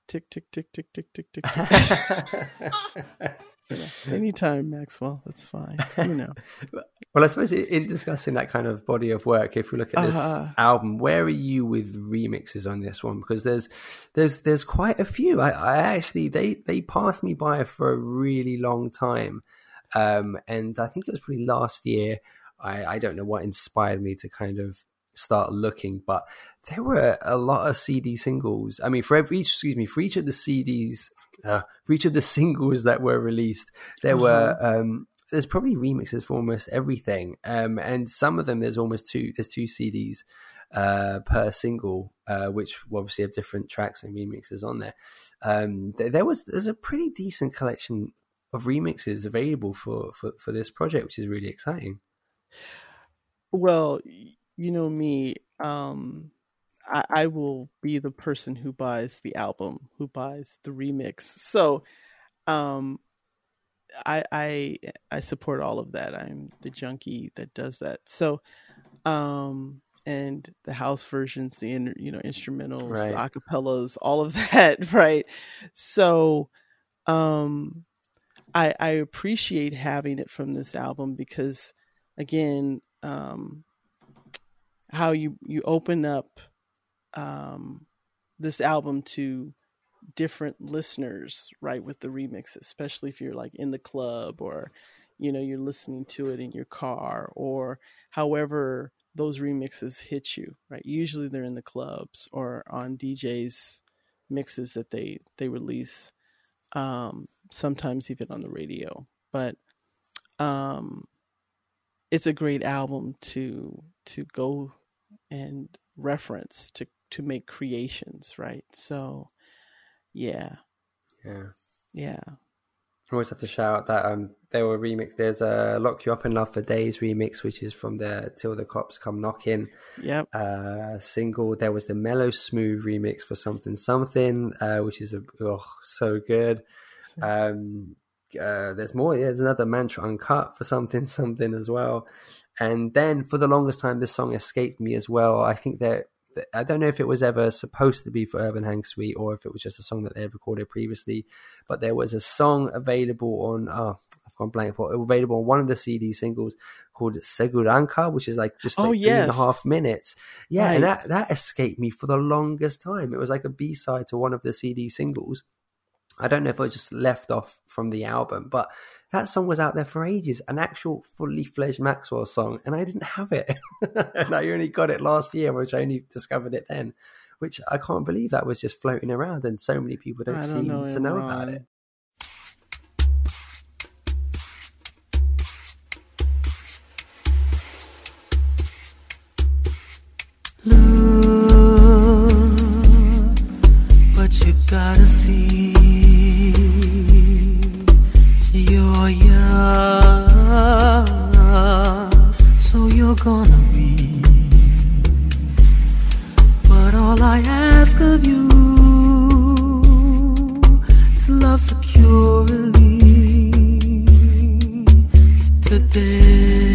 tick tick tick tick tick tick tick. tick. You know, anytime, Maxwell, that's fine. You know, Well, I suppose in discussing that kind of body of work, if we look at this Uh-huh. album, where are you with remixes on this one? Because there's there's there's quite a few. I, I actually they they passed me by for a really long time, um, and I think it was probably last year. I I don't know what inspired me to kind of start looking, but there were a lot of CD singles. I mean, for every excuse me, for each of the CDs, uh, for each of the singles that were released, there were um, there's probably remixes for almost everything, um, and some of them there's almost two there's two CDs uh, per single, uh, which obviously have different tracks and remixes on there. Um, there, there was there's a pretty decent collection of remixes available for, for for this project, which is really exciting. Well, you know me. Um, I, I will be the person who buys the album, who buys the remix. So, um, I I I support all of that. I'm the junkie that does that. So, um, and the house versions, the in, you know instrumentals, Right. the acapellas, all of that, right? So, um, I I appreciate having it from this album because, again, um, how you you open up um this album to different listeners, right, with the remix, especially if you're like in the club or, you know, you're listening to it in your car or however those remixes hit you, right? Usually they're in the clubs or on DJs mixes that they they release um sometimes even on the radio. But um it's a great album to to go and reference to to make creations, right? So yeah. Yeah. Yeah. I always have to shout out that um they were remix. There's a "Lock You Up in Love for Days" remix, which is from the "Till the Cops Come Knocking" Yep. uh, single. There was the "Mellosmoothe" remix for "Sumthin' Sumthin'," uh, which is a, oh, so good. Um, uh, there's more. Yeah, there's another "Mantra Uncut" for "Something Something" as well. And then for the longest time, this song escaped me as well. I think that I don't know if it was ever supposed to be for Urban Hang Suite or if it was just a song that they had recorded previously. But there was a song available on oh, I've gone blank for available on one of the CD singles called Segurança, which is like just like Oh, three and a yes. half minutes. Yeah, and that that escaped me for the longest time. It was like a B side to one of the CD singles. I don't know if I just left off from the album, but that song was out there for ages, an actual fully fledged Maxwell song, and I didn't have it. and I only got it last year, which I only discovered it then, which I can't believe that was just floating around and so many people don't, don't seem know, to know about it. Look, but you gotta see so you're gonna be. But all I ask of you is love securely today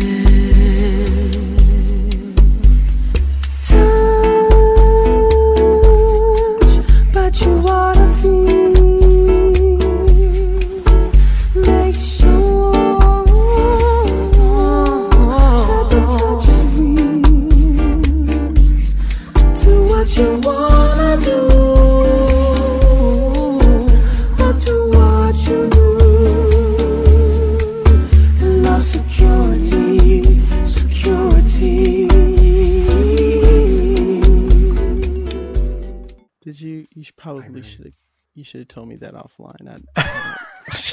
you? Should probably should have. You should have told me that offline. I,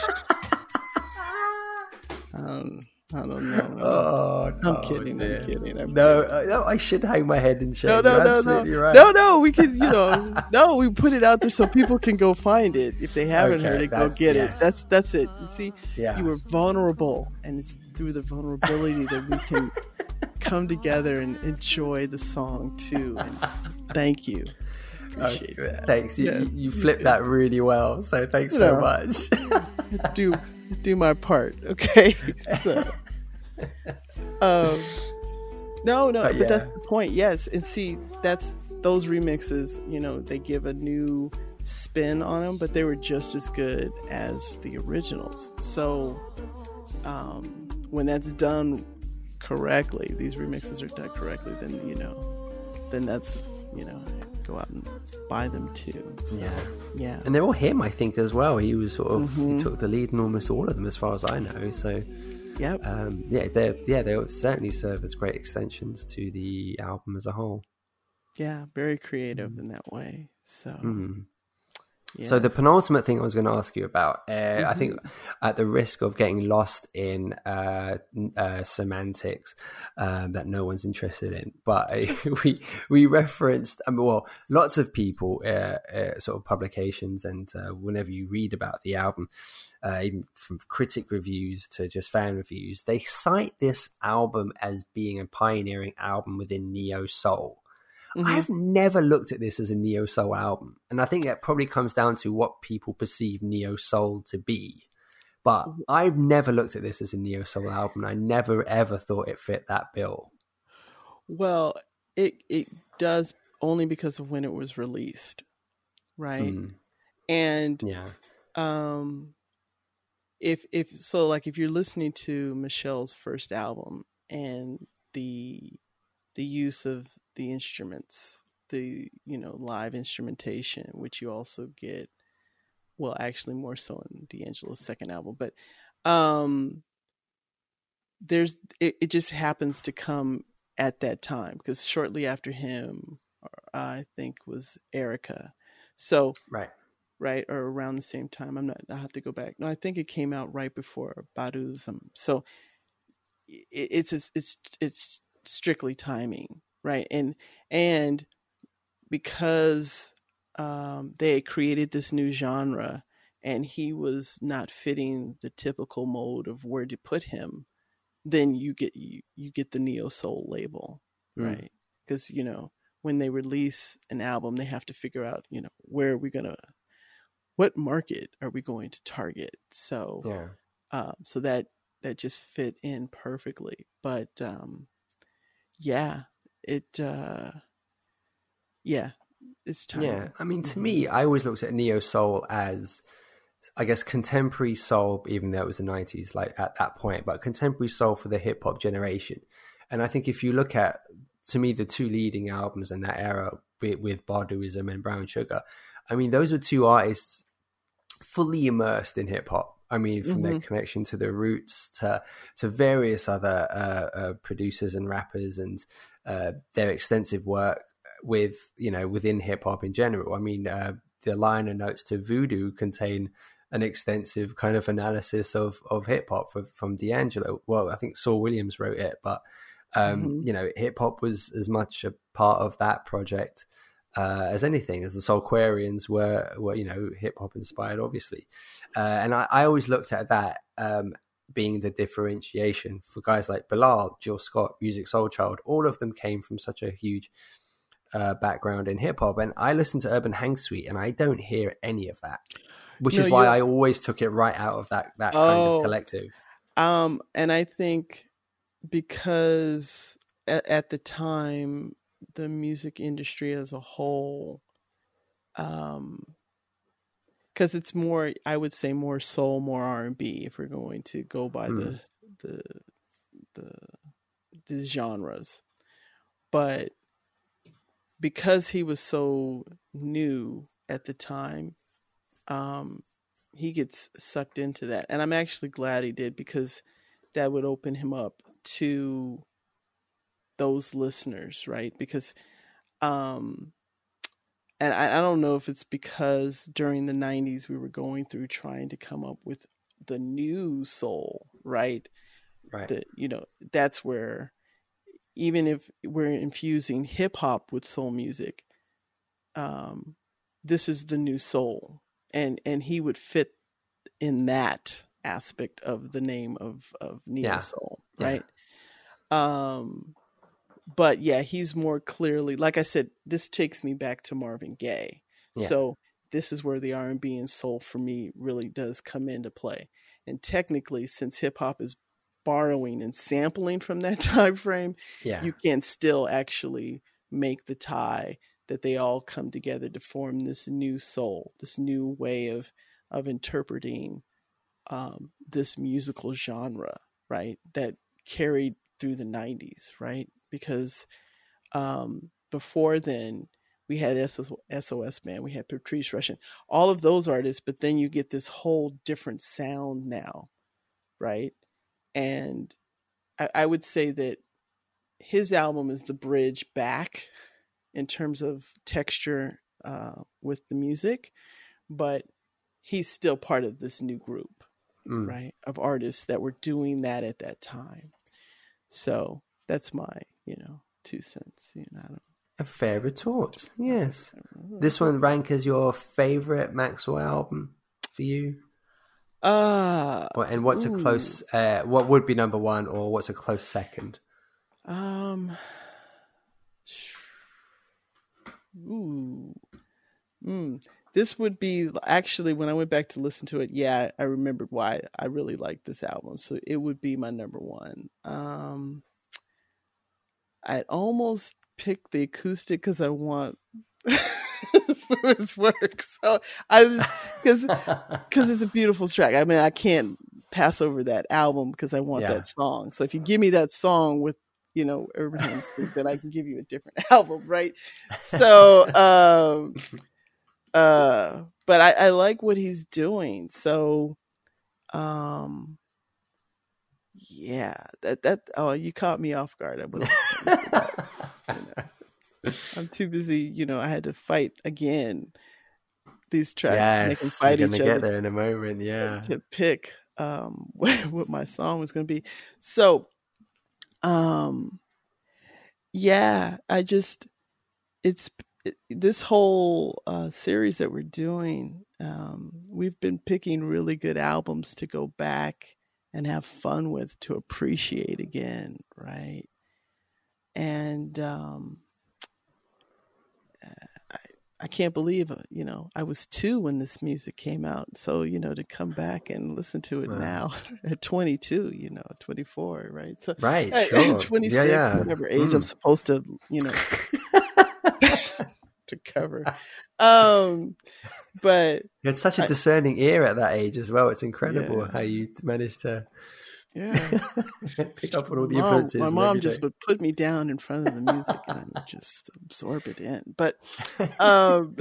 um, I don't know. Oh, I'm kidding. dear. I'm kidding. I'm No, uh, no, I should hang my head in shame. no, no, no, no, right. no, no. We can, you know, no. We put it out there so people can go find it if they haven't Okay, heard it. Go get yes. it. That's that's it. You see, Yeah. you were vulnerable, and it's through the vulnerability that we can come together and enjoy the song too. And thank you. Appreciate Okay, that. Thanks. You, Yeah, you, you flipped that really well. So thanks so Yeah. much. do do my part, okay? So, um, no, no, But but, that's the point. Yes, and see, that's those remixes. You know, they give a new spin on them, but they were just as good as the originals. So, um, when that's done correctly, these remixes are done correctly. Then you know, then that's you know, go out and buy them too. So, Yeah. yeah. And they're all him, I think, as well. He was sort of Mm-hmm. he took the lead in almost all of them, as far as I know. So, Yep. um, yeah, they yeah they certainly serve as great extensions to the album as a whole. yeah. Very creative in that way. So. Mm. So the penultimate thing I was going to ask you about, uh, I think, Mm-hmm. at the risk of getting lost in uh, uh, semantics um, that no one's interested in, but we we referenced, mean, well, lots of people, uh, uh, sort of publications, and uh, whenever you read about the album, uh, even from critic reviews to just fan reviews, they cite this album as being a pioneering album within neo soul. Mhm. I've never looked at this as a neo soul album, and I think that probably comes down to what people perceive neo soul to be. But I've never looked at this as a neo soul album. I never ever thought it fit that bill. Well, it it does only because of when it was released, right? Mm, And yeah, um, if if so, like if you're listening to Meshell's first album and the the use of the instruments, the you know live instrumentation, which you also get well, actually more so in D'Angelo's second album, but um, there's it, it just happens to come at that time because shortly after him, uh, I think was Erykah. So Right. right or around the same time. I'm not. I have to go back. No, I think it came out right before Badu's. Um, so it, it's it's it's it's strictly timing, right? And and because um, they created this new genre, and he was not fitting the typical mold of where to put him, then you get you, you get the neo soul label, Mm. right? Because you know when they release an album, they have to figure out you know where are we gonna what market are we going to target? So Yeah. um, so that that just fit in perfectly. But um, yeah, it uh, yeah, it's time. Yeah, I mean, Mm-hmm. to me, I always looked at neo soul as, I guess, contemporary soul, even though it was the '90s, like at that point, but contemporary soul for the hip hop generation. And I think if you look at, to me, the two leading albums in that era with, with Baduizm and Brown Sugar, I mean, those were two artists fully immersed in hip hop. I mean, from their connection to the roots to to various other uh, uh, producers and rappers and uh, their extensive work with you know within hip hop in general. I mean, uh, the liner notes to Voodoo contain an extensive kind of analysis of of hip hop from, D'Angelo. Well, I think Saul Williams wrote it, but um, you know, hip hop was as much a part of that project uh, as anything, as the Soulquarians were, were you know, hip hop inspired, obviously. Uh, and I, I always looked at that um, being the differentiation for guys like Bilal, Jill Scott, Musiq Soulchild. All of them came from such a huge uh, background in hip hop, and I listen to Urban Hang Suite, and I don't hear any of that, which No, is why I always took it right out of that that kind Oh. of collective. Um, and I think because at, at the time the music industry as a whole, um, because it's more, I would say more soul, more R and B. If we're going to go by the the the the genres, but because he was so new at the time, um, he gets sucked into that, and I'm actually glad he did because that would open him up to those listeners, right? Because, um, and I, I don't know if it's because during the '90s we were going through trying to come up with the new soul, right? Right. That you know that's where even if we're infusing hip hop with soul music, um, this is the new soul, and and he would fit in that aspect of the name of of neo Yeah. soul, Yeah. right? Um, but yeah, he's more clearly, like I said, this takes me back to Marvin Gaye. Yeah. So this is where the R and B and soul for me really does come into play. And technically, since hip hop is borrowing and sampling from that time frame, yeah. you can still actually make the tie that they all come together to form this new soul, this new way of of interpreting um, this musical genre, right? That carried through the '90s, right? Because um, before then, we had SOS, Band, we had Patrice Rushen, all of those artists, but then you get this whole different sound now, right? And I, I would say that his album is the bridge back in terms of texture uh, with the music, but he's still part of this new group, Mm. right, of artists that were doing that at that time. So that's my, you know, two cents. You know, I don't. A fair retort. Yes. This one rank as your favorite Maxwell album for you? Uh, And what's a close? Uh, what would be number one, or what's a close second? Um. Ooh. Mm. This would be actually when I went back to listen to it. Yeah, I remembered why I really liked this album. So it would be my number one. Um. I'd almost pick the acoustic because I want his work. So I because because it's a beautiful track. I mean, I can't pass over that album because I want Yeah. that song. So if you give me that song with you know Urban then I can give you a different album, right? So um uh but I, I like what he's doing. So, um, yeah, that that oh, you caught me off guard. I wasn't. thinking of that, you know. I'm too busy. You know, I had to fight again. These tracks, make them fight we're each get other there in a moment. Yeah. to pick um what, what my song was going to be. So, um, yeah, I just it's it, this whole uh, series that we're doing. Um, we've been picking really good albums to go back and have fun with to appreciate again, right? And um, I, I can't believe, uh, you know, I was two when this music came out. So, you know, to come back and listen to it Wow. now at 22, you know, 24, right? So, Right. at, Sure. at 26, yeah. Yeah. whatever age I'm Mm. supposed to, you know, to cover. Um, but You had such a I- discerning ear at that age as well. It's incredible Yeah. how you managed to yeah, pick up on all the mom, influences. my mom just would put me down in front of the music and I would just absorb it in. But, um,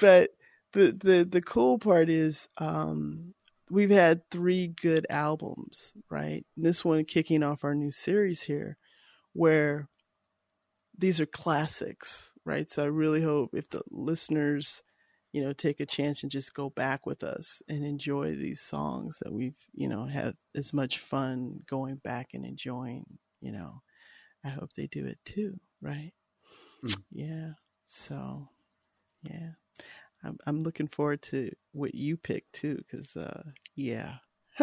but the the the cool part is um we've had three good albums right this one kicking off our new series here where these are classics right? So i really hope if the listeners you know take a chance and just go back with us and enjoy these songs that we've you know had as much fun going back and enjoying you know. I hope they do it too right? Mm. yeah so yeah. I'm I'm looking forward to what you pick too, because uh, yeah,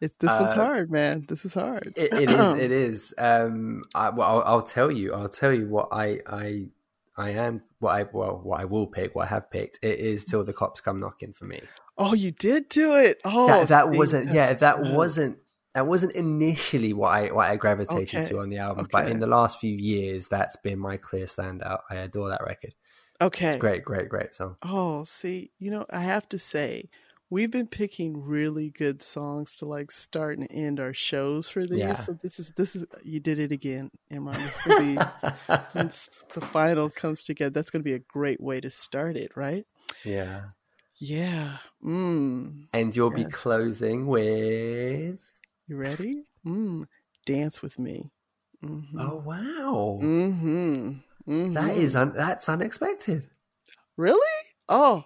it's this one's Uh, hard, man. This is hard. It, it is. It is. Um, I, well, I'll, I'll tell you. I'll tell you what I, I, I am. What I well, what I will pick. What I have picked. It is till the cops come knocking for me. oh, you did do it. Oh, that that see, wasn't. Yeah, that good. wasn't. That wasn't initially what I what I gravitated Okay, to on the album, but in the last few years, that's been my clear standout. I adore that record. okay. It's great, great, great song. Oh, see, you know, I have to say, we've been picking really good songs to like start and end our shows for these. Yeah. So this is this is you did it again, Imran. This is be once the final comes together. That's gonna be a great way to start it, right? yeah, Yeah. Mm. and you'll be closing with. You ready? Mm. Dance with me. Mm-hmm. Oh wow, Mm-hmm. mm-hmm. that is un- that's unexpected. really. Oh,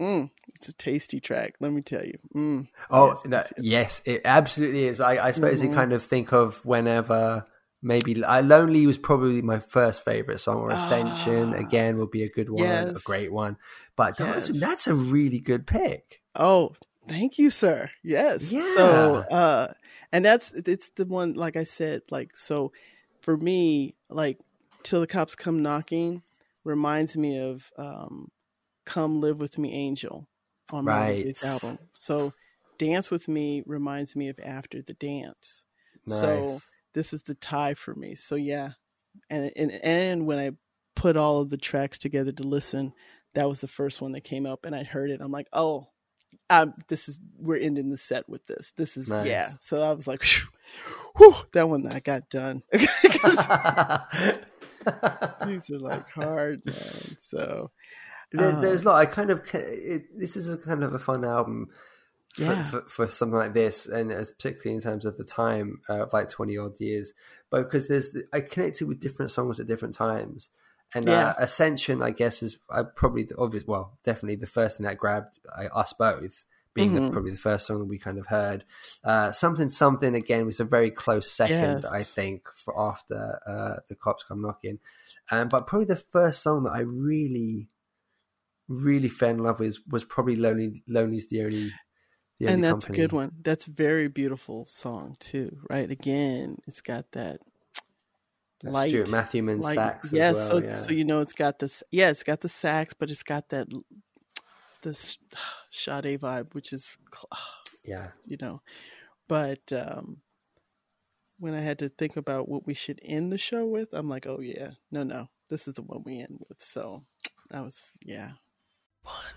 mm. it's a tasty track. Let me tell you. Mm. Oh Yes, no, yes, yes. yes, it absolutely is. I, I suppose Mhm. you kind of think of whenever maybe uh, "Lonely" was probably my first favorite song, or "Ascension" Ah. again would be a good one, a great one. But that's, Yes. that's a really good pick. Oh, thank you, sir. Yes. So, Yeah. uh, and that's it's the one. Like I said, like so, for me, like till the cops come knocking reminds me of um, "Come Live with Me, Angel" on my Right. album. So, "Dance with Me" reminds me of "After the Dance." Nice. So this is the tie for me. So yeah, and and and when I put all of the tracks together to listen, that was the first one that came up, and I heard it. I'm like, oh, um, this is we're ending the set with this. This is yeah. So I was like, whew, that one I got done. These are like hard, man. So There, Uh, there's a lot. I kind of it, this is a kind of a fun album for, Yeah. for, for something like this, and as particularly in terms of the time uh, of like twenty odd years. But because there's the, I connected with different songs at different times, and Yeah. uh, Ascension, I guess, is uh, probably the obvious. Well, definitely the first thing that grabbed uh, us both. Being the, Mhm. probably the first song that we kind of heard, uh, Sumthin' Sumthin' again was a very close second, I think, for after uh, the cops come knocking, um, but probably the first song that I really really fell in love with was probably Lonely Lonely's the only the only and that's company. a good one. That's a very beautiful song too, right? Again, it's got that That's light, Stuart Matthewman light- sax yeah, well. so yeah. so you know it's got this. Yeah, it's got the sax, but it's got that this Sade vibe, which is yeah. you know. But um when I had to think about what we should end the show with, I'm like, oh yeah, no, no, this is the one we end with. So that was yeah, one.